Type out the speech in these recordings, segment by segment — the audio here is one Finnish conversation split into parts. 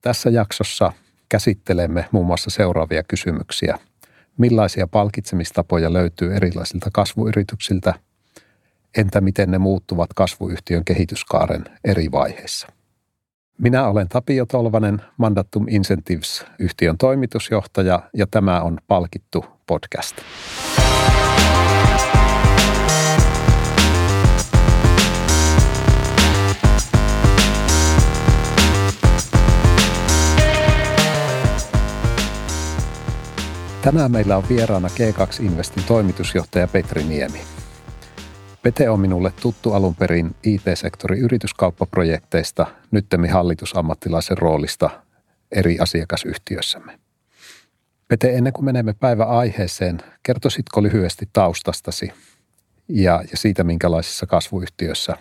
Tässä jaksossa käsittelemme muun muassa seuraavia kysymyksiä. Millaisia palkitsemistapoja löytyy erilaisilta kasvuyrityksiltä? Entä miten ne muuttuvat kasvuyhtiön kehityskaaren eri vaiheissa? Minä olen Tapio Tolvanen, Mandatum Incentives-yhtiön toimitusjohtaja ja tämä on Palkittu podcast. Tänään meillä on vieraana G2 Investin toimitusjohtaja Petri Niemi. Pete on minulle tuttu alun perin IT-sektorin yrityskauppaprojekteista, nyttemmin hallitusammattilaisen roolista eri asiakasyhtiössämme. Pete, ennen kuin menemme päivä aiheeseen, kertoisitko lyhyesti taustastasi ja, ja siitä, minkälaisissa kasvuyhtiöissä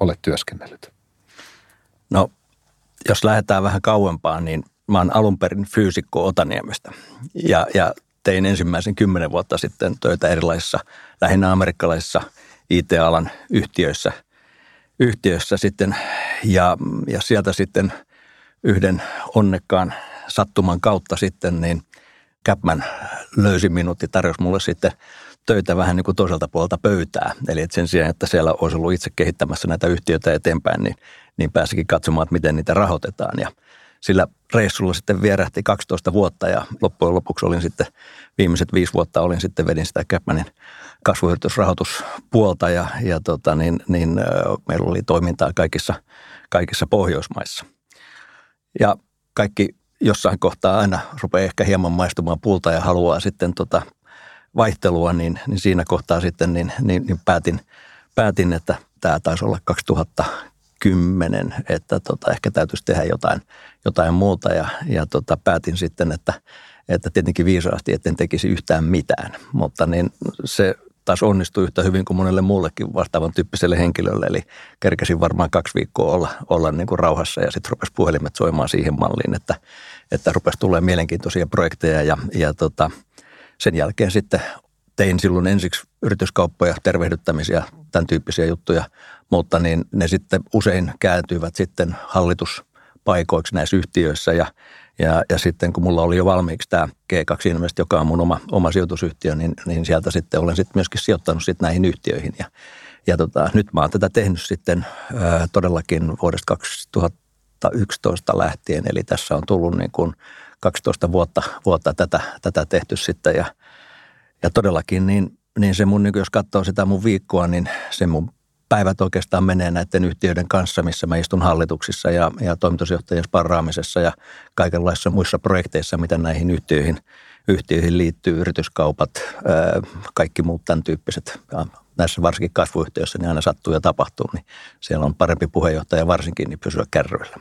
olet työskennellyt? No, jos lähdetään vähän kauempaa, niin mä oon alun perin fyysikko Otaniemestä. Ja, ja tein ensimmäisen kymmenen vuotta sitten töitä erilaisissa, lähinnä amerikkalaisissa IT-alan yhtiöissä, yhtiöissä sitten. Ja, ja sieltä sitten yhden onnekkaan sattuman kautta sitten, niin Capman löysi minut ja tarjosi mulle sitten töitä vähän niin kuin toiselta puolelta pöytää. Eli että sen sijaan, että siellä olisi ollut itse kehittämässä näitä yhtiöitä eteenpäin, niin, niin pääsikin katsomaan, että miten niitä rahoitetaan. Ja sillä reissulla sitten vierähti 12 vuotta ja loppujen lopuksi olin sitten viimeiset viisi vuotta olin sitten vedin sitä Capmanin kasvuyritysrahoituspuolta ja, ja tota, niin, niin, meillä oli toimintaa kaikissa, kaikissa Pohjoismaissa. Ja kaikki jossain kohtaa aina rupeaa ehkä hieman maistumaan puulta ja haluaa sitten tota vaihtelua, niin, niin siinä kohtaa sitten niin, niin, niin päätin, päätin, että tämä taisi olla 2000 kymmenen, että tota, ehkä täytyisi tehdä jotain, jotain muuta. Ja, ja tota, päätin sitten, että, että tietenkin viisaasti, etten tekisi yhtään mitään, mutta niin se taas onnistui yhtä hyvin kuin monelle muullekin vastaavan tyyppiselle henkilölle, eli kerkesin varmaan kaksi viikkoa olla, olla niin kuin rauhassa ja sitten rupesi puhelimet soimaan siihen malliin, että, että rupesi tulee mielenkiintoisia projekteja. Ja, ja tota, sen jälkeen sitten tein silloin ensiksi yrityskauppoja, tervehdyttämisiä, tämän tyyppisiä juttuja, mutta niin ne sitten usein kääntyivät sitten hallituspaikoiksi näissä yhtiöissä. Ja, ja, ja sitten kun mulla oli jo valmiiksi tämä G2 Invest, joka on mun oma, oma sijoitusyhtiö, niin, niin sieltä sitten olen sitten myöskin sijoittanut sitten näihin yhtiöihin. Ja, ja tota, nyt mä oon tätä tehnyt sitten ää, todellakin vuodesta 2011 lähtien, eli tässä on tullut niin kuin 12 vuotta, vuotta tätä, tätä tehty sitten. Ja, ja todellakin niin, niin se mun, niin jos katsoo sitä mun viikkoa, niin se mun päivät oikeastaan menee näiden yhtiöiden kanssa, missä mä istun hallituksissa ja, ja toimitusjohtajien sparraamisessa ja kaikenlaisissa muissa projekteissa, mitä näihin yhtiöihin, yhtiöihin liittyy, yrityskaupat, kaikki muut tämän tyyppiset. Ja näissä varsinkin kasvuyhtiöissä niin aina sattuu ja tapahtuu, niin siellä on parempi puheenjohtaja varsinkin niin pysyä kärryillä.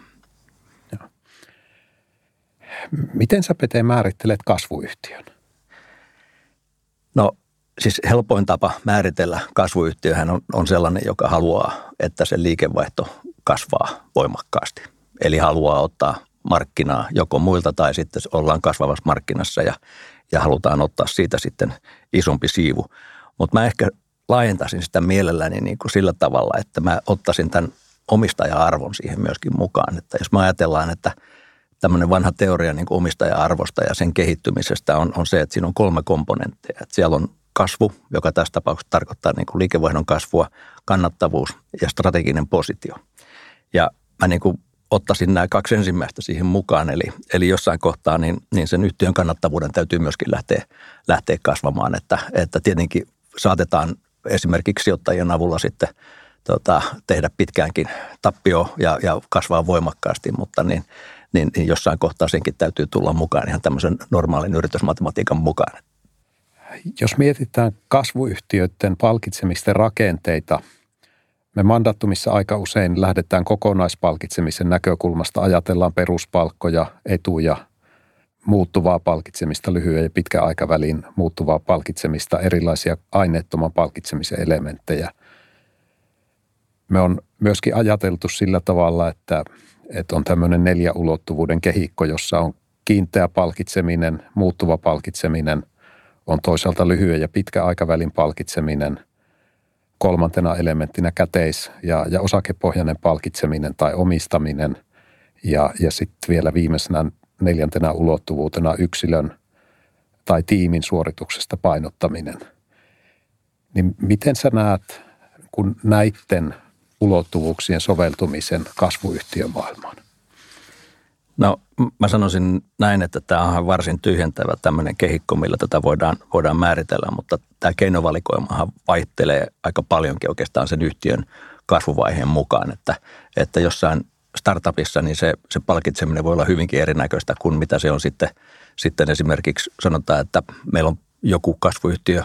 Miten sä Pete määrittelet kasvuyhtiön? No siis helpoin tapa määritellä kasvuyhtiöhän on, on sellainen, joka haluaa, että se liikevaihto kasvaa voimakkaasti. Eli haluaa ottaa markkinaa joko muilta tai sitten ollaan kasvavassa markkinassa ja, ja halutaan ottaa siitä sitten isompi siivu. Mutta mä ehkä laajentaisin sitä mielelläni niin kuin sillä tavalla, että mä ottaisin tämän omistaja-arvon siihen myöskin mukaan. Että jos me ajatellaan, että tämmöinen vanha teoria niin kuin omistaja-arvosta ja sen kehittymisestä on, on se, että siinä on kolme komponenttia. Että siellä on kasvu, joka tässä tapauksessa tarkoittaa niin kuin liikevaihdon kasvua, kannattavuus ja strateginen positio. Ja mä niin kuin ottaisin nämä kaksi ensimmäistä siihen mukaan, eli, eli jossain kohtaa niin, niin sen yhtiön kannattavuuden täytyy myöskin lähteä, lähteä kasvamaan, että, että tietenkin saatetaan esimerkiksi sijoittajien avulla sitten tota, tehdä pitkäänkin tappio ja, ja kasvaa voimakkaasti, mutta niin, niin, niin jossain kohtaa senkin täytyy tulla mukaan ihan tämmöisen normaalin yritysmatematiikan mukaan. Jos mietitään kasvuyhtiöiden palkitsemisten rakenteita, me mandattumissa aika usein lähdetään kokonaispalkitsemisen näkökulmasta, ajatellaan peruspalkkoja, etuja, muuttuvaa palkitsemista, lyhyen ja pitkän aikavälin muuttuvaa palkitsemista, erilaisia aineettoman palkitsemisen elementtejä. Me on myöskin ajateltu sillä tavalla, että, että on tämmöinen neljä ulottuvuuden kehikko, jossa on kiinteä palkitseminen, muuttuva palkitseminen – on toisaalta lyhyen ja pitkä aikavälin palkitseminen, kolmantena elementtinä käteis- ja, ja osakepohjainen palkitseminen tai omistaminen ja, ja sitten vielä viimeisenä neljäntenä ulottuvuutena yksilön tai tiimin suorituksesta painottaminen. Niin miten sä näet kun näiden ulottuvuuksien soveltumisen kasvuyhtiömaailmaan? No mä sanoisin näin, että tämä on varsin tyhjentävä tämmöinen kehikko, millä tätä voidaan, voidaan määritellä, mutta tämä keinovalikoimahan vaihtelee aika paljonkin oikeastaan sen yhtiön kasvuvaiheen mukaan, että, että jossain startupissa niin se, se palkitseminen voi olla hyvinkin erinäköistä kuin mitä se on sitten, sitten esimerkiksi sanotaan, että meillä on joku kasvuyhtiö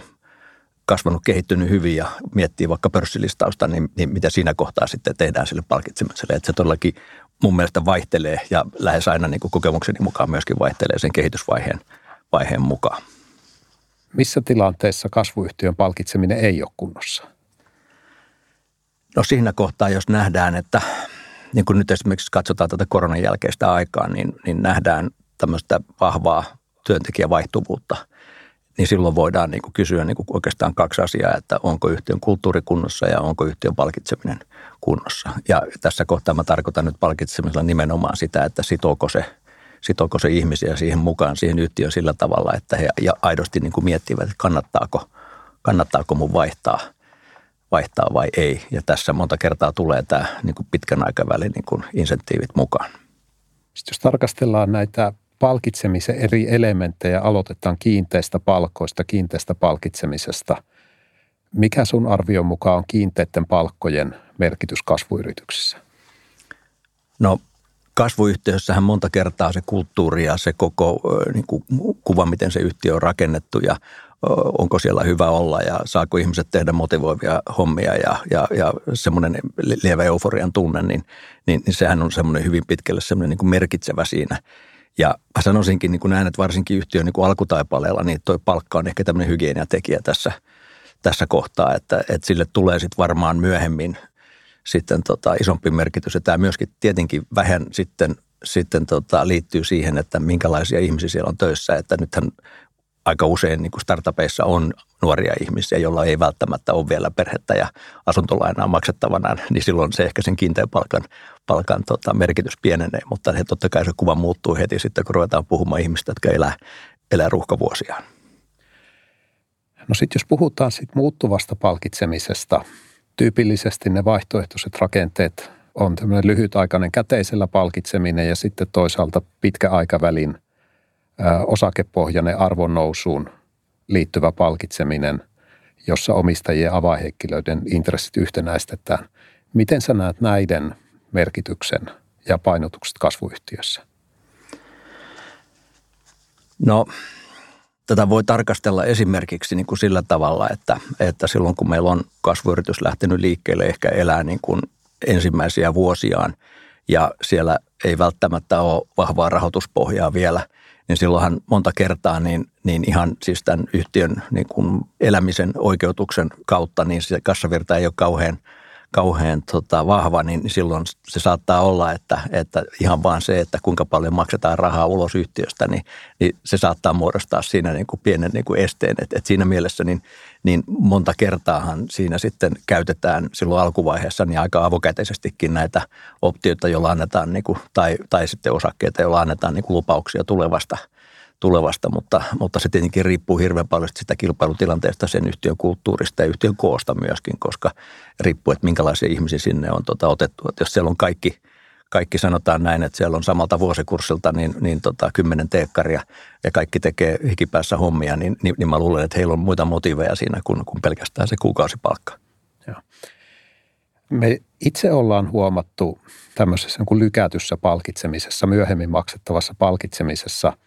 kasvanut, kehittynyt hyvin ja miettii vaikka pörssilistausta, niin, niin mitä siinä kohtaa sitten tehdään sille palkitsemiselle. Että se todellakin mun mielestä vaihtelee ja lähes aina niin kuin kokemukseni mukaan myöskin vaihtelee sen kehitysvaiheen vaiheen mukaan. Missä tilanteessa kasvuyhtiön palkitseminen ei ole kunnossa? No siinä kohtaa, jos nähdään, että niin kuin nyt esimerkiksi katsotaan tätä koronan jälkeistä aikaa, niin, niin nähdään tämmöistä vahvaa työntekijävaihtuvuutta – niin silloin voidaan niin kuin kysyä niin kuin oikeastaan kaksi asiaa, että onko yhtiön kulttuuri kunnossa ja onko yhtiön palkitseminen kunnossa. Ja tässä kohtaa mä tarkoitan nyt palkitsemisella nimenomaan sitä, että sitooko se, sitooko se ihmisiä siihen mukaan, siihen yhtiöön sillä tavalla, että he ja aidosti niin kuin miettivät, että kannattaako, kannattaako mun vaihtaa, vaihtaa vai ei. Ja tässä monta kertaa tulee tämä niin kuin pitkän aikavälin niin kuin insentiivit mukaan. Sitten jos tarkastellaan näitä palkitsemisen eri elementtejä aloitetaan kiinteistä palkoista, kiinteistä palkitsemisesta. Mikä sun arvion mukaan on kiinteiden palkkojen merkitys kasvuyrityksissä? No kasvuyhtiössähän monta kertaa se kulttuuri ja se koko niin kuin, kuva, miten se yhtiö on rakennettu ja onko siellä hyvä olla ja saako ihmiset tehdä motivoivia hommia ja, ja, ja semmoinen lievä euforian tunne, niin, niin, niin sehän on semmoinen hyvin pitkälle semmoinen niin kuin merkitsevä siinä – ja sanoisinkin niin kuin näin, että varsinkin yhtiön niin kuin alkutaipaleella, niin toi palkka on ehkä tämmöinen hygieniatekijä tässä, tässä kohtaa, että, että sille tulee sitten varmaan myöhemmin sitten tota isompi merkitys. Ja tämä myöskin tietenkin vähän sitten, sitten tota liittyy siihen, että minkälaisia ihmisiä siellä on töissä. Että nythän aika usein niin kuin startupeissa on nuoria ihmisiä, joilla ei välttämättä ole vielä perhettä ja asuntolainaa maksettavana, niin silloin se ehkä sen kiinteän palkan, palkan tota, merkitys pienenee. Mutta he, totta kai se kuva muuttuu heti sitten, kun ruvetaan puhumaan ihmistä, jotka elää, elää ruuhkavuosiaan. No sitten jos puhutaan sit muuttuvasta palkitsemisesta, tyypillisesti ne vaihtoehtoiset rakenteet on tämmöinen lyhytaikainen käteisellä palkitseminen ja sitten toisaalta pitkä aikavälin – osakepohjainen arvonnousuun liittyvä palkitseminen, jossa omistajien avainhenkilöiden intressit yhtenäistetään. Miten sä näet näiden merkityksen ja painotukset kasvuyhtiössä? No, tätä voi tarkastella esimerkiksi niin kuin sillä tavalla, että, että silloin kun meillä on kasvuyritys lähtenyt liikkeelle, ehkä elää niin kuin ensimmäisiä vuosiaan ja siellä ei välttämättä ole vahvaa rahoituspohjaa vielä – niin silloinhan monta kertaa niin, niin ihan siis tämän yhtiön niin kuin elämisen oikeutuksen kautta, niin se kassavirta ei ole kauhean, kauhean tota, vahva, niin silloin se saattaa olla, että, että ihan vaan se, että kuinka paljon maksetaan rahaa ulos yhtiöstä, niin, niin se saattaa muodostaa siinä niin kuin pienen niin kuin esteen. Et, et siinä mielessä niin, niin monta kertaahan siinä sitten käytetään silloin alkuvaiheessa niin aika avokäteisestikin näitä optioita, joilla annetaan niin kuin, tai, tai sitten osakkeita, joilla annetaan niin kuin lupauksia tulevasta – tulevasta, mutta, mutta se tietenkin riippuu hirveän paljon sitä kilpailutilanteesta, sen yhtiön kulttuurista ja yhtiön koosta myöskin, koska riippuu, että minkälaisia ihmisiä sinne on tota, otettu. Että jos siellä on kaikki, kaikki sanotaan näin, että siellä on samalta vuosikurssilta niin, niin tota, kymmenen teekkaria ja kaikki tekee hikipäässä hommia, niin, niin, niin mä luulen, että heillä on muita motiveja siinä kuin, kuin pelkästään se kuukausipalkka. Joo. Me itse ollaan huomattu tämmöisessä niin kuin lykätyssä palkitsemisessa, myöhemmin maksettavassa palkitsemisessa –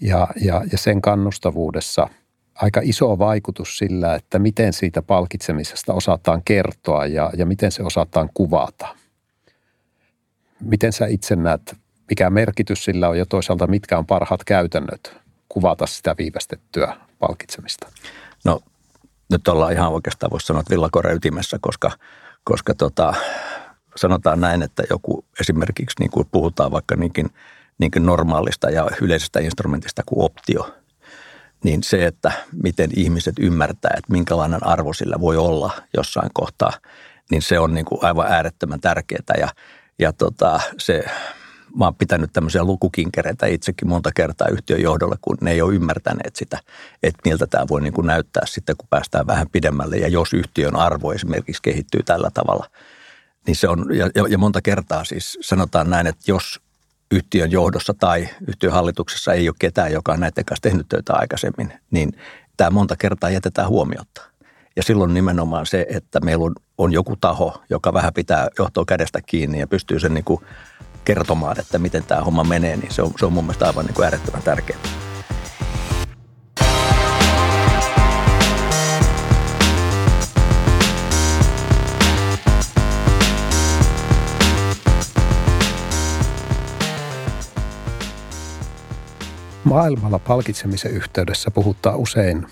ja, ja, ja sen kannustavuudessa aika iso vaikutus sillä, että miten siitä palkitsemisesta osataan kertoa ja, ja miten se osataan kuvata. Miten sä itse näet, mikä merkitys sillä on ja toisaalta mitkä on parhaat käytännöt kuvata sitä viivästettyä palkitsemista? No nyt ollaan ihan oikeastaan voisi sanoa, että villakoira ytimessä, koska, koska tota, sanotaan näin, että joku esimerkiksi niin kuin puhutaan vaikka niinkin – niin kuin normaalista ja yleisestä instrumentista kuin optio, niin se, että miten ihmiset ymmärtää, että minkälainen arvo sillä voi olla jossain kohtaa, niin se on niin kuin aivan äärettömän tärkeää. Ja, ja tota, se mä oon pitänyt tämmöisiä lukukinkereitä itsekin monta kertaa yhtiön johdolle, kun ne ei ole ymmärtäneet sitä, että miltä tämä voi niin kuin näyttää sitten, kun päästään vähän pidemmälle. Ja jos yhtiön arvo esimerkiksi kehittyy tällä tavalla, niin se on, ja, ja monta kertaa siis sanotaan näin, että jos yhtiön johdossa tai yhtiön hallituksessa ei ole ketään, joka on näiden kanssa tehnyt töitä aikaisemmin, niin tämä monta kertaa jätetään huomiota. Ja silloin nimenomaan se, että meillä on, on joku taho, joka vähän pitää johtoa kädestä kiinni ja pystyy sen niin kuin kertomaan, että miten tämä homma menee, niin se on, se on mun mielestä aivan niin kuin äärettömän tärkeää. Maailmalla palkitsemisen yhteydessä puhutaan usein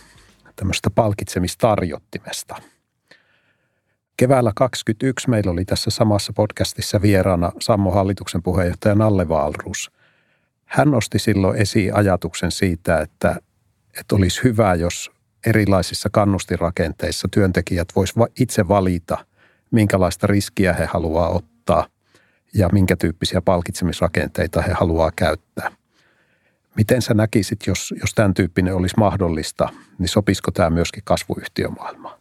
tämmöistä palkitsemistarjottimesta. Keväällä 2021 meillä oli tässä samassa podcastissa vieraana Sammo hallituksen puheenjohtaja Nalle Valrus. Hän nosti silloin esiin ajatuksen siitä, että, että olisi hyvä, jos erilaisissa kannustirakenteissa työntekijät voisivat itse valita, minkälaista riskiä he haluaa ottaa ja minkä tyyppisiä palkitsemisrakenteita he haluaa käyttää – Miten sä näkisit, jos, jos tämän tyyppinen olisi mahdollista, niin sopisiko tämä myöskin kasvuyhtiömaailmaan?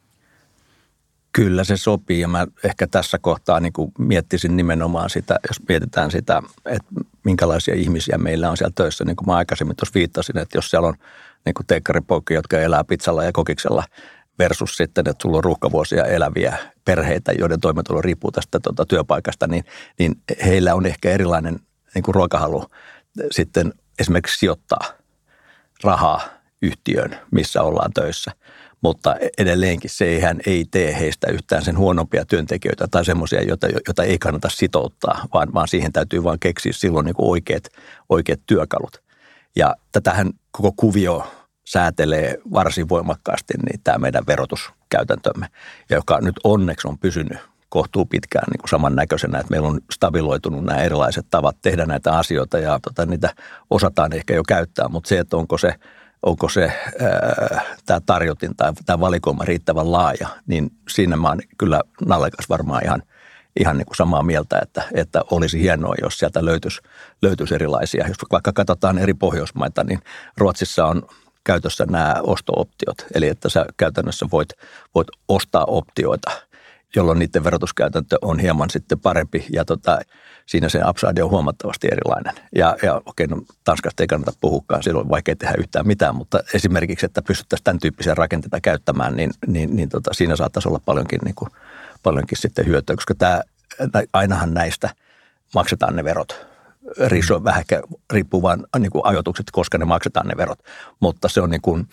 Kyllä se sopii ja mä ehkä tässä kohtaa niin kuin miettisin nimenomaan sitä, jos mietitään sitä, että minkälaisia ihmisiä meillä on siellä töissä. Niin kuin mä aikaisemmin tuossa viittasin, että jos siellä on niin kuin jotka elää pizzalla ja kokiksella versus sitten, että sulla on ruuhkavuosia eläviä perheitä, joiden toimeentulo riippuu tästä tuota, työpaikasta, niin, niin heillä on ehkä erilainen niin kuin ruokahalu sitten esimerkiksi sijoittaa rahaa yhtiöön, missä ollaan töissä. Mutta edelleenkin se hän ei tee heistä yhtään sen huonompia työntekijöitä tai semmoisia, joita, joita ei kannata sitouttaa, vaan, vaan siihen täytyy vain keksiä silloin niin oikeat, oikeat työkalut. Ja tätähän koko kuvio säätelee varsin voimakkaasti niin tämä meidän verotuskäytäntömme, joka nyt onneksi on pysynyt kohtuu pitkään niin kuin samannäköisenä, että meillä on stabiloitunut nämä erilaiset tavat tehdä näitä asioita ja tota, niitä osataan ehkä jo käyttää, mutta se, että onko se, onko se tämä tarjotin tai tämä valikoima riittävän laaja, niin siinä mä oon kyllä Nallekas varmaan ihan, ihan niin kuin samaa mieltä, että, että olisi hienoa, jos sieltä löytyisi, löytyisi erilaisia. Jos vaikka katsotaan eri Pohjoismaita, niin Ruotsissa on käytössä nämä osto-optiot, eli että sä käytännössä voit, voit ostaa optioita – jolloin niiden verotuskäytäntö on hieman sitten parempi ja tota, siinä se upside on huomattavasti erilainen. Ja, ja okei, no, Tanskasta ei kannata puhukaan, silloin on vaikea tehdä yhtään mitään, mutta esimerkiksi, että pystyttäisiin tämän tyyppisiä rakenteita käyttämään, niin, niin, niin tota, siinä saattaisi olla paljonkin, niin kuin, paljonkin sitten hyötyä, koska tämä, ainahan näistä maksetaan ne verot. Riisu vähän riippuu vain niin kuin ajoitukset, koska ne maksetaan ne verot. Mutta se on niin kuin,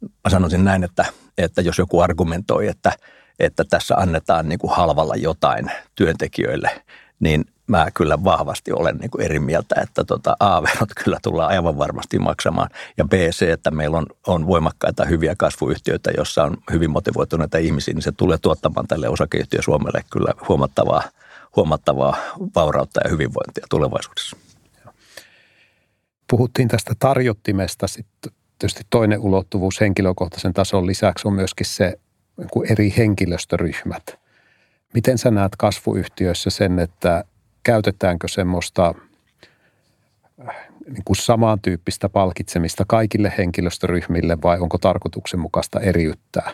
mä sanoisin näin, että, että jos joku argumentoi, että – että tässä annetaan niin kuin halvalla jotain työntekijöille, niin mä kyllä vahvasti olen niin kuin eri mieltä, että tota A-verot kyllä tullaan aivan varmasti maksamaan. Ja B, se, että meillä on, on voimakkaita hyviä kasvuyhtiöitä, jossa on hyvin motivoituneita ihmisiä, niin se tulee tuottamaan tälle osakeyhtiö Suomelle kyllä huomattavaa, huomattavaa vaurautta ja hyvinvointia tulevaisuudessa. Puhuttiin tästä tarjottimesta. Sitten tietysti toinen ulottuvuus henkilökohtaisen tason lisäksi on myöskin se eri henkilöstöryhmät. Miten sä näet kasvuyhtiöissä sen, että käytetäänkö semmoista äh, niin kuin samantyyppistä palkitsemista kaikille henkilöstöryhmille vai onko tarkoituksenmukaista eriyttää?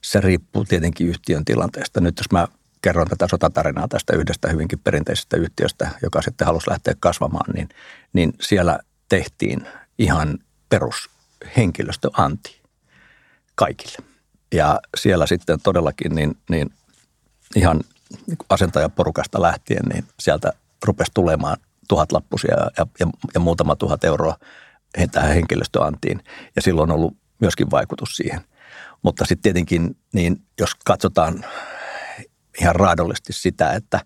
Se riippuu tietenkin yhtiön tilanteesta. Nyt jos mä kerron tätä sotatarinaa tästä yhdestä hyvinkin perinteisestä yhtiöstä, joka sitten halusi lähteä kasvamaan, niin, niin siellä tehtiin ihan perushenkilöstöanti kaikille. Ja siellä sitten todellakin niin, niin ihan asentajaporukasta lähtien, niin sieltä rupesi tulemaan tuhat lappusia ja, ja, ja muutama tuhat euroa tähän henkilöstöantiin. Ja silloin on ollut myöskin vaikutus siihen. Mutta sitten tietenkin, niin jos katsotaan ihan raadollisesti sitä, että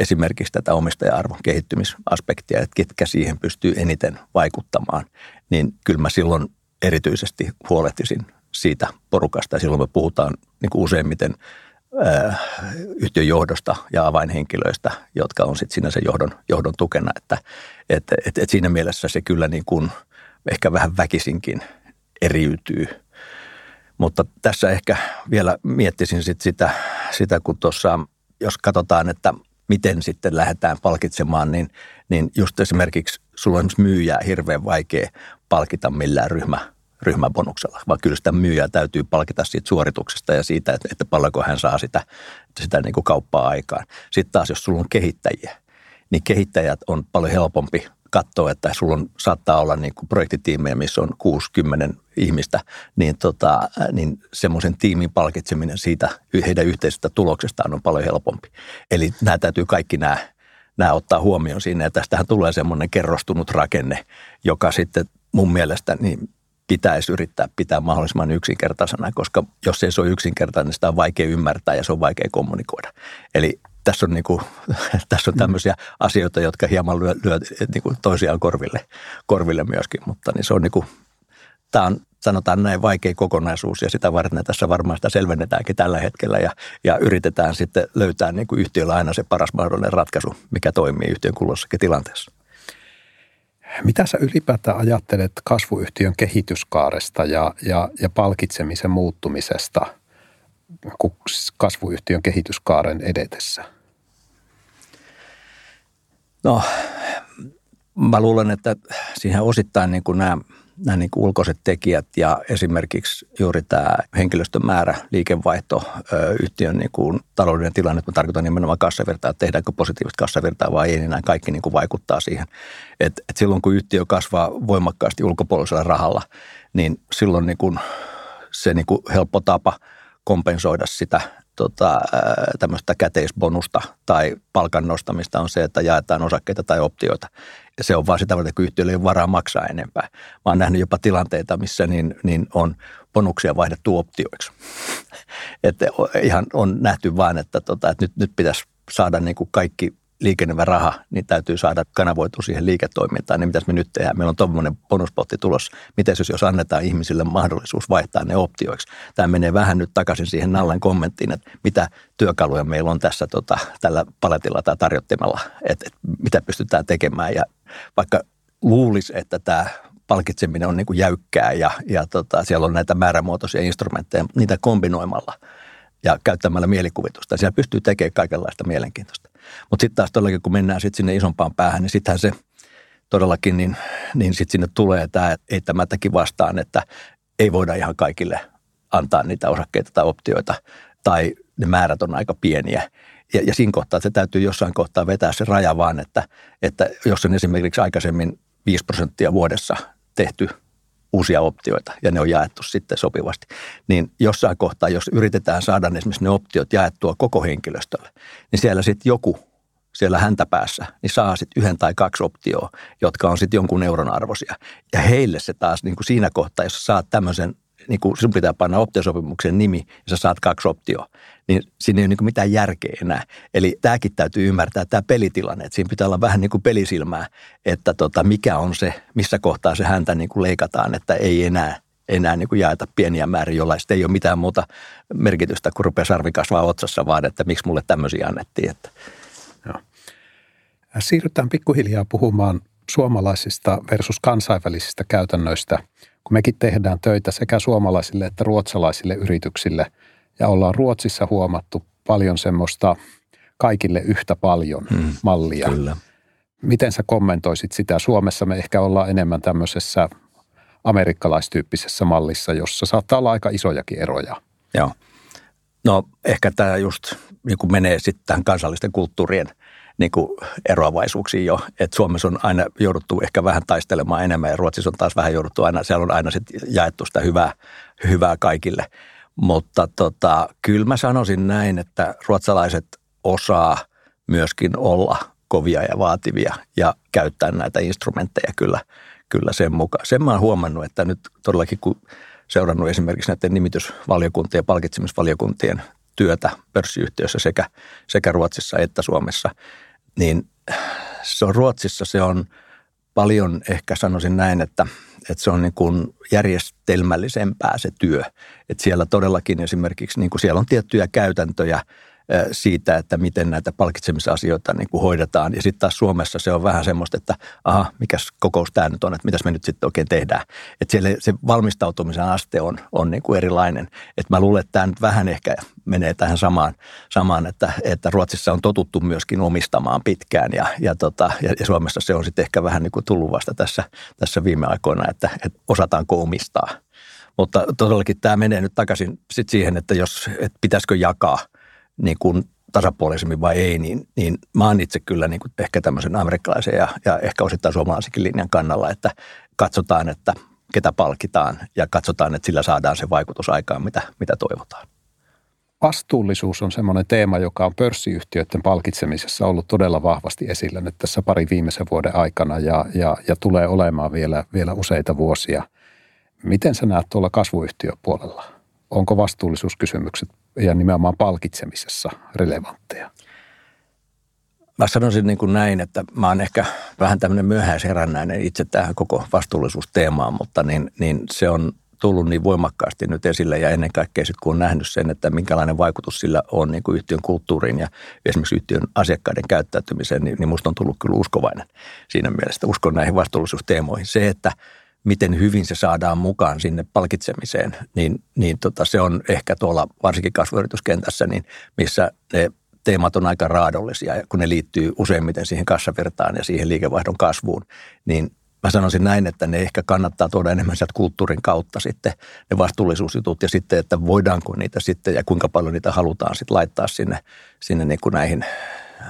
esimerkiksi tätä omistaja-arvon kehittymisaspektia, että ketkä siihen pystyy eniten vaikuttamaan, niin kyllä mä silloin erityisesti huolehtisin siitä porukasta. Ja silloin me puhutaan niin kuin useimmiten äh, yhtiön johdosta ja avainhenkilöistä, jotka on sitten siinä sen johdon, johdon tukena. Että et, et, et siinä mielessä se kyllä niin kuin ehkä vähän väkisinkin eriytyy. Mutta tässä ehkä vielä miettisin sit sitä, sitä, kun tuossa, jos katsotaan, että miten sitten lähdetään palkitsemaan, niin, niin just esimerkiksi sulla on myyjää hirveän vaikea palkita millään ryhmä, ryhmäbonuksella, vaan kyllä sitä myyjää täytyy palkita siitä suorituksesta ja siitä, että, että paljonko hän saa sitä, sitä niin kuin kauppaa aikaan. Sitten taas, jos sulla on kehittäjiä, niin kehittäjät on paljon helpompi katsoa, että sulla on, saattaa olla niin kuin projektitiimejä, missä on 60 ihmistä, niin, tota, niin semmoisen tiimin palkitseminen siitä heidän yhteisestä tuloksestaan on paljon helpompi. Eli nämä täytyy kaikki nämä, nämä ottaa huomioon siinä, ja tästähän tulee semmoinen kerrostunut rakenne, joka sitten mun mielestä niin pitäisi yrittää pitää mahdollisimman yksinkertaisena, koska jos ei se ole yksinkertainen, niin sitä on vaikea ymmärtää ja se on vaikea kommunikoida. Eli tässä on, niin kuin, tässä on tämmöisiä asioita, jotka hieman lyö, lyö niin kuin toisiaan korville, korville myöskin, mutta niin se on niin kuin, tämä on sanotaan näin vaikea kokonaisuus ja sitä varten tässä varmaan sitä selvennetäänkin tällä hetkellä ja, ja yritetään sitten löytää niin kuin yhtiöllä aina se paras mahdollinen ratkaisu, mikä toimii yhtiön kulloisessakin tilanteessa. Mitä sä ylipäätään ajattelet kasvuyhtiön kehityskaaresta ja, ja, ja palkitsemisen muuttumisesta kasvuyhtiön kehityskaaren edetessä? No, mä luulen, että siihen osittain niin kuin nämä, nämä niin kuin ulkoiset tekijät ja esimerkiksi juuri tämä henkilöstön määrä, liikevaihto, yhtiön niin kuin taloudellinen tilanne, mä tarkoitan nimenomaan kassavirtaa, että tehdäänkö positiivista kassavirtaa vai ei, niin nämä kaikki niin kuin vaikuttaa siihen. Et, et silloin kun yhtiö kasvaa voimakkaasti ulkopuolisella rahalla, niin silloin niin kuin se niin kuin helppo tapa kompensoida sitä tota, tämmöistä käteisbonusta tai palkan nostamista on se, että jaetaan osakkeita tai optioita. Ja se on vaan sitä varten, kun yhtiöllä ei ole varaa maksaa enempää. Mä oon nähnyt jopa tilanteita, missä niin, niin on bonuksia vaihdettu optioiksi. että ihan on nähty vaan, että, tota, että nyt, nyt pitäisi saada niin kuin kaikki liikennevä raha, niin täytyy saada kanavoitua siihen liiketoimintaan. Niin mitäs me nyt tehdään? Meillä on tuommoinen bonuspotti tulossa. Miten jos, jos annetaan ihmisille mahdollisuus vaihtaa ne optioiksi? Tämä menee vähän nyt takaisin siihen Nallan kommenttiin, että mitä työkaluja meillä on tässä tota, tällä paletilla tai tarjottimella, että, että mitä pystytään tekemään. Ja vaikka luulisi, että tämä palkitseminen on niin kuin jäykkää ja, ja tota, siellä on näitä määrämuotoisia instrumentteja, niitä kombinoimalla ja käyttämällä mielikuvitusta. Siellä pystyy tekemään kaikenlaista mielenkiintoista. Mutta sitten taas todellakin, kun mennään sit sinne isompaan päähän, niin sittenhän se todellakin, niin, niin sitten sinne tulee tämä eittämättäkin vastaan, että ei voida ihan kaikille antaa niitä osakkeita tai optioita, tai ne määrät on aika pieniä. Ja, ja siinä kohtaa se täytyy jossain kohtaa vetää se raja vaan, että, että jos on esimerkiksi aikaisemmin 5 prosenttia vuodessa tehty uusia optioita ja ne on jaettu sitten sopivasti. Niin jossain kohtaa, jos yritetään saada esimerkiksi ne optiot jaettua koko henkilöstölle, niin siellä sitten joku siellä häntä päässä, niin saa sitten yhden tai kaksi optioa, jotka on sitten jonkun euron arvoisia. Ja heille se taas niin kuin siinä kohtaa, jos saat tämmöisen niin kuin sun pitää panna optiosopimuksen nimi ja sä saat kaksi optioa, niin siinä ei ole niin mitään järkeä enää. Eli tämäkin täytyy ymmärtää, tämä pelitilanne, että siinä pitää olla vähän niin kuin pelisilmää, että tota, mikä on se, missä kohtaa se häntä niin kuin leikataan, että ei enää enää niin kuin jaeta pieniä määriä, jolla ei ole mitään muuta merkitystä, kun rupeaa sarvi kasvaa otsassa, vaan että miksi mulle tämmöisiä annettiin. Että. Joo. Siirrytään pikkuhiljaa puhumaan suomalaisista versus kansainvälisistä käytännöistä – kun mekin tehdään töitä sekä suomalaisille että ruotsalaisille yrityksille ja ollaan Ruotsissa huomattu paljon semmoista kaikille yhtä paljon hmm, mallia. Kyllä. Miten sä kommentoisit sitä? Suomessa me ehkä ollaan enemmän tämmöisessä amerikkalaistyyppisessä mallissa, jossa saattaa olla aika isojakin eroja. Joo. No ehkä tämä just niin menee sitten tähän kansallisten kulttuurien – niin kuin eroavaisuuksia jo. Et Suomessa on aina jouduttu ehkä vähän taistelemaan enemmän ja Ruotsissa on taas vähän jouduttu aina, siellä on aina sit jaettu sitä hyvää, hyvää kaikille. Mutta tota, kyllä mä sanoisin näin, että ruotsalaiset osaa myöskin olla kovia ja vaativia ja käyttää näitä instrumentteja kyllä, kyllä sen mukaan. Sen mä oon huomannut, että nyt todellakin kun seurannut esimerkiksi näiden nimitysvaliokuntien ja palkitsemisvaliokuntien työtä pörssiyhtiössä sekä, sekä Ruotsissa että Suomessa, niin se on Ruotsissa se on paljon ehkä sanoisin näin, että, että se on niin kuin järjestelmällisempää se työ. Että siellä todellakin esimerkiksi, niin kuin siellä on tiettyjä käytäntöjä, siitä, että miten näitä palkitsemisasioita niin kuin hoidetaan. Ja sitten taas Suomessa se on vähän semmoista, että aha, mikäs kokous tämä nyt on, että mitäs me nyt sitten oikein tehdään. Että siellä se valmistautumisen aste on, on niin kuin erilainen. Että mä luulen, että tämä nyt vähän ehkä menee tähän samaan, samaan että, että Ruotsissa on totuttu myöskin omistamaan pitkään ja, ja, tota, ja, ja Suomessa se on sitten ehkä vähän niin kuin tullut vasta tässä, tässä viime aikoina, että, että osataanko omistaa. Mutta todellakin tämä menee nyt takaisin sit siihen, että jos, että pitäisikö jakaa niin kuin tasapuolisemmin vai ei, niin, niin mä oon itse kyllä niin kuin ehkä tämmöisen amerikkalaisen ja, ja ehkä osittain suomalaisenkin linjan kannalla, että katsotaan, että ketä palkitaan ja katsotaan, että sillä saadaan se vaikutus aikaan, mitä, mitä toivotaan. Vastuullisuus on semmoinen teema, joka on pörssiyhtiöiden palkitsemisessa ollut todella vahvasti esillä nyt tässä pari viimeisen vuoden aikana ja, ja, ja tulee olemaan vielä, vielä useita vuosia. Miten sä näet tuolla kasvuyhtiöpuolella? Onko vastuullisuuskysymykset ja nimenomaan palkitsemisessa relevantteja? Mä sanoisin niin kuin näin, että mä oon ehkä vähän tämmöinen myöhäisherännäinen itse tähän koko vastuullisuusteemaan, mutta niin, niin se on tullut niin voimakkaasti nyt esille ja ennen kaikkea sitten kun on nähnyt sen, että minkälainen vaikutus sillä on niin kuin yhtiön kulttuuriin ja esimerkiksi yhtiön asiakkaiden käyttäytymiseen, niin, niin musta on tullut kyllä uskovainen siinä mielessä. Uskon näihin vastuullisuusteemoihin. Se, että miten hyvin se saadaan mukaan sinne palkitsemiseen, niin, niin tota, se on ehkä tuolla varsinkin kasvuyrityskentässä, niin missä ne teemat on aika raadollisia, kun ne liittyy useimmiten siihen kassavirtaan ja siihen liikevaihdon kasvuun, niin mä sanoisin näin, että ne ehkä kannattaa tuoda enemmän sieltä kulttuurin kautta sitten ne vastuullisuusjutut ja sitten, että voidaanko niitä sitten ja kuinka paljon niitä halutaan sitten laittaa sinne, sinne niin kuin näihin,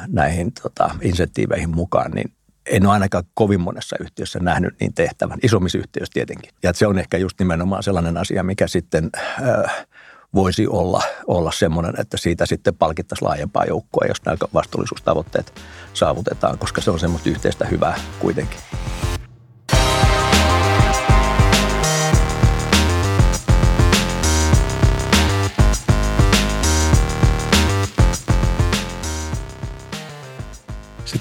näihin tota, insentiiveihin mukaan, niin en ole ainakaan kovin monessa yhtiössä nähnyt niin tehtävän, isommissa yhtiöissä tietenkin. Ja se on ehkä just nimenomaan sellainen asia, mikä sitten äh, voisi olla, olla semmoinen, että siitä sitten palkittaisiin laajempaa joukkoa, jos nämä vastuullisuustavoitteet saavutetaan, koska se on semmoista yhteistä hyvää kuitenkin.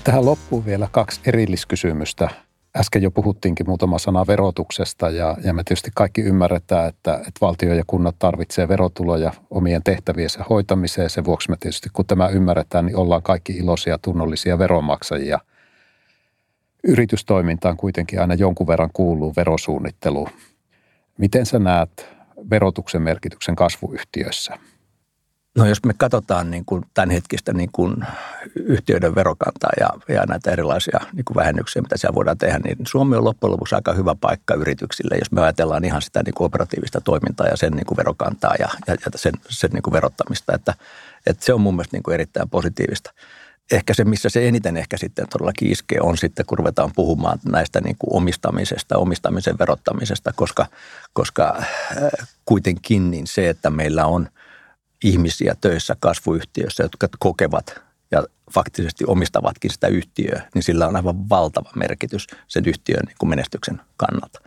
Tähän loppuu vielä kaksi erilliskysymystä. Äsken jo puhuttiinkin muutama sana verotuksesta ja, ja me tietysti kaikki ymmärretään, että, että valtio ja kunnat tarvitsee verotuloja omien tehtäviensä hoitamiseen. Sen vuoksi me tietysti, kun tämä ymmärretään, niin ollaan kaikki iloisia, tunnollisia veronmaksajia. Yritystoimintaan kuitenkin aina jonkun verran kuuluu verosuunnittelu. Miten sä näet verotuksen merkityksen kasvuyhtiöissä? No jos me katsotaan niin kuin tämänhetkistä niin kuin yhtiöiden verokantaa ja, ja näitä erilaisia niin kuin vähennyksiä, mitä siellä voidaan tehdä, niin Suomi on loppujen lopuksi aika hyvä paikka yrityksille, jos me ajatellaan ihan sitä niin kuin operatiivista toimintaa ja sen niin kuin verokantaa ja, ja, ja sen, sen niin kuin verottamista, että, että se on mun mielestä niin kuin erittäin positiivista. Ehkä se, missä se eniten ehkä sitten todellakin iskee, on sitten, kun ruvetaan puhumaan näistä niin kuin omistamisesta, omistamisen verottamisesta, koska, koska äh, kuitenkin niin se, että meillä on – ihmisiä töissä kasvuyhtiöissä, jotka kokevat ja faktisesti omistavatkin sitä yhtiöä, niin sillä on aivan valtava merkitys sen yhtiön niin menestyksen kannalta.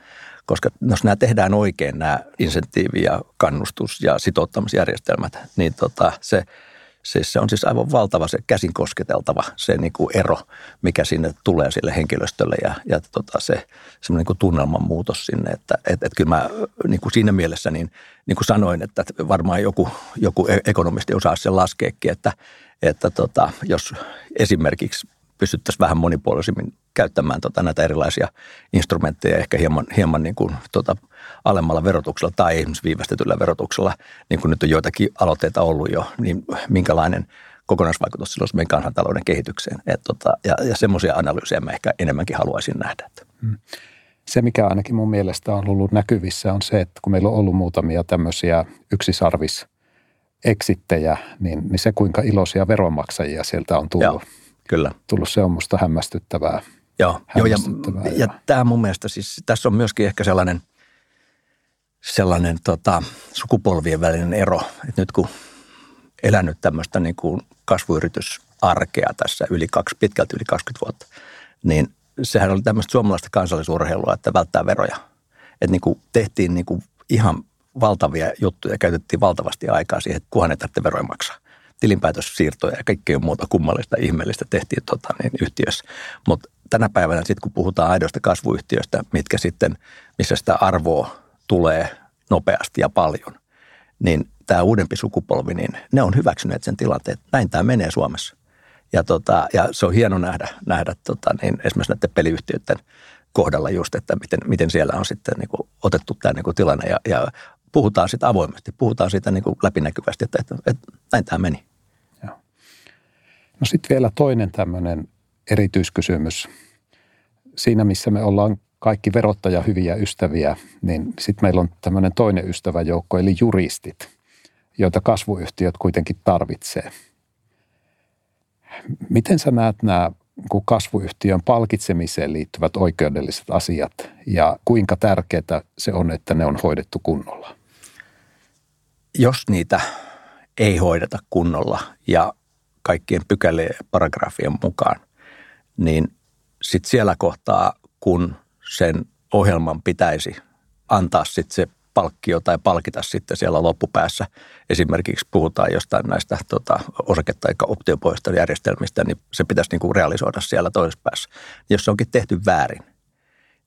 Koska jos nämä tehdään oikein, nämä insentiivi- ja kannustus- ja sitouttamisjärjestelmät, niin tota, se – Siis se on siis aivan valtava se käsin kosketeltava se niin kuin ero, mikä sinne tulee sille henkilöstölle ja, ja tota se semmoinen niin kuin tunnelman muutos sinne. Että et, et kyllä mä niin kuin siinä mielessä niin, niin kuin sanoin, että varmaan joku, joku e-, ekonomisti osaa sen laskeekin, että, että tota, jos esimerkiksi pystyttäisiin vähän monipuolisemmin käyttämään tota, näitä erilaisia instrumentteja ehkä hieman, hieman niin kuin, tota, alemmalla verotuksella tai esimerkiksi viivästetyllä verotuksella, niin kuin nyt on joitakin aloitteita ollut jo, niin minkälainen kokonaisvaikutus sillä olisi meidän kansantalouden kehitykseen. Et, tota, ja ja semmoisia analyysejä mä ehkä enemmänkin haluaisin nähdä. Hmm. Se, mikä ainakin mun mielestä on ollut näkyvissä, on se, että kun meillä on ollut muutamia tämmöisiä yksisarvis eksittejä, niin, niin se kuinka iloisia veronmaksajia sieltä on tullut. Joo, kyllä. Tullut, se on musta hämmästyttävää. Joo, Joo ja, ja, ja tämä mun mielestä siis, tässä on myöskin ehkä sellainen – sellainen tota, sukupolvien välinen ero. että nyt kun elänyt tämmöistä niin kuin kasvuyritysarkea tässä yli kaksi, pitkälti yli 20 vuotta, niin sehän oli tämmöistä suomalaista kansallisurheilua, että välttää veroja. Että niin kuin tehtiin niin kuin ihan valtavia juttuja, käytettiin valtavasti aikaa siihen, että kuhan ei tarvitse veroja maksaa. Tilinpäätössiirtoja ja kaikkea muuta kummallista ihmeellistä tehtiin tota, niin yhtiössä. Mutta tänä päivänä sitten kun puhutaan aidoista kasvuyhtiöistä, mitkä sitten, missä sitä arvoa tulee nopeasti ja paljon, niin tämä uudempi sukupolvi, niin ne on hyväksyneet sen tilanteen, että näin tämä menee Suomessa. Ja, tota, ja se on hieno nähdä, nähdä tota, niin esimerkiksi näiden peliyhtiöiden kohdalla just, että miten, miten siellä on sitten niin kuin otettu tämä niin kuin tilanne ja, ja puhutaan sitä avoimesti, puhutaan siitä niin kuin läpinäkyvästi, että, että, että näin tämä meni. No sitten vielä toinen tämmöinen erityiskysymys. Siinä, missä me ollaan kaikki verottaja hyviä ystäviä, niin sitten meillä on tämmöinen toinen ystäväjoukko, eli juristit, joita kasvuyhtiöt kuitenkin tarvitsee. Miten sä näet nämä kasvuyhtiön palkitsemiseen liittyvät oikeudelliset asiat ja kuinka tärkeää se on, että ne on hoidettu kunnolla? Jos niitä ei hoideta kunnolla ja kaikkien pykälien ja mukaan, niin sitten siellä kohtaa, kun sen ohjelman pitäisi antaa sitten se palkkio tai palkita sitten siellä loppupäässä. Esimerkiksi puhutaan jostain näistä tota, osake- tai optiopohjaisista järjestelmistä, niin se pitäisi niin kuin realisoida siellä toisessa päässä. Jos se onkin tehty väärin,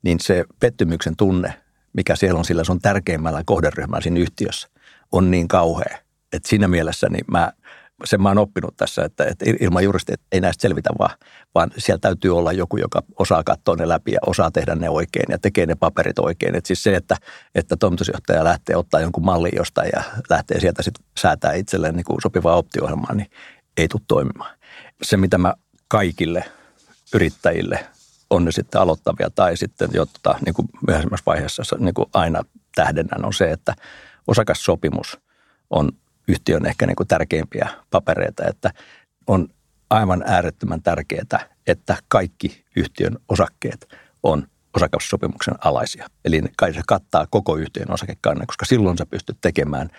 niin se pettymyksen tunne, mikä siellä on sillä sun tärkeimmällä kohderyhmällä siinä yhtiössä, on niin kauhea. Että siinä mielessä niin mä – sen mä oon oppinut tässä, että, että ilman juristi ei näistä selvitä vaan, vaan siellä täytyy olla joku, joka osaa katsoa ne läpi ja osaa tehdä ne oikein ja tekee ne paperit oikein. Et siis se, että, että toimitusjohtaja lähtee ottaa jonkun mallin jostain ja lähtee sieltä sitten säätää itselleen niin kuin sopivaa optio niin ei tule toimimaan. Se, mitä mä kaikille yrittäjille, on ne sitten aloittavia tai sitten jo tota, niin kuin myöhemmässä vaiheessa niin kuin aina tähdennän, on se, että osakassopimus on yhtiön ehkä niin kuin tärkeimpiä papereita, että on aivan äärettömän tärkeää, että kaikki yhtiön osakkeet on osakassopimuksen alaisia. Eli kai se kattaa koko yhtiön osakekannan, koska silloin sä pystyt tekemään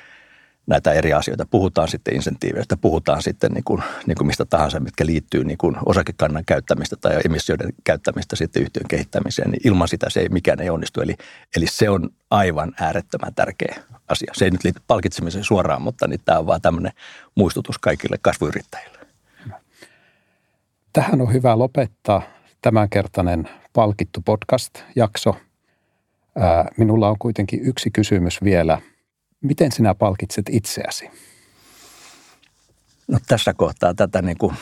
näitä eri asioita. Puhutaan sitten insentiiveistä, puhutaan sitten niin kuin, niin kuin mistä tahansa, mitkä liittyy niin kuin osakekannan käyttämistä tai emissioiden käyttämistä sitten yhtiön kehittämiseen, niin ilman sitä se ei mikään ei onnistu. Eli, eli se on aivan äärettömän tärkeä asia. Se ei nyt liity palkitsemiseen suoraan, mutta niin tämä on vaan tämmöinen muistutus kaikille kasvuyrittäjille. Tähän on hyvä lopettaa tämänkertainen palkittu podcast-jakso. Minulla on kuitenkin yksi kysymys vielä – Miten sinä palkitset itseäsi? No tässä kohtaa tätä niin kuin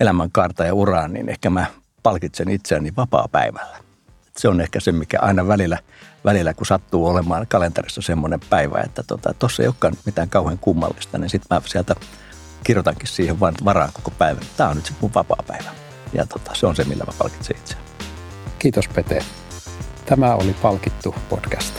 elämänkaarta ja uraa, niin ehkä mä palkitsen itseäni vapaa-päivällä. Se on ehkä se, mikä aina välillä, välillä kun sattuu olemaan kalenterissa semmoinen päivä, että tuossa tota, ei olekaan mitään kauhean kummallista, niin sitten mä sieltä kirjoitankin siihen vain varaan koko päivän. Tämä on nyt se mun vapaa-päivä. Ja tota, se on se, millä mä palkitsen itseäni. Kiitos Pete. Tämä oli Palkittu podcast.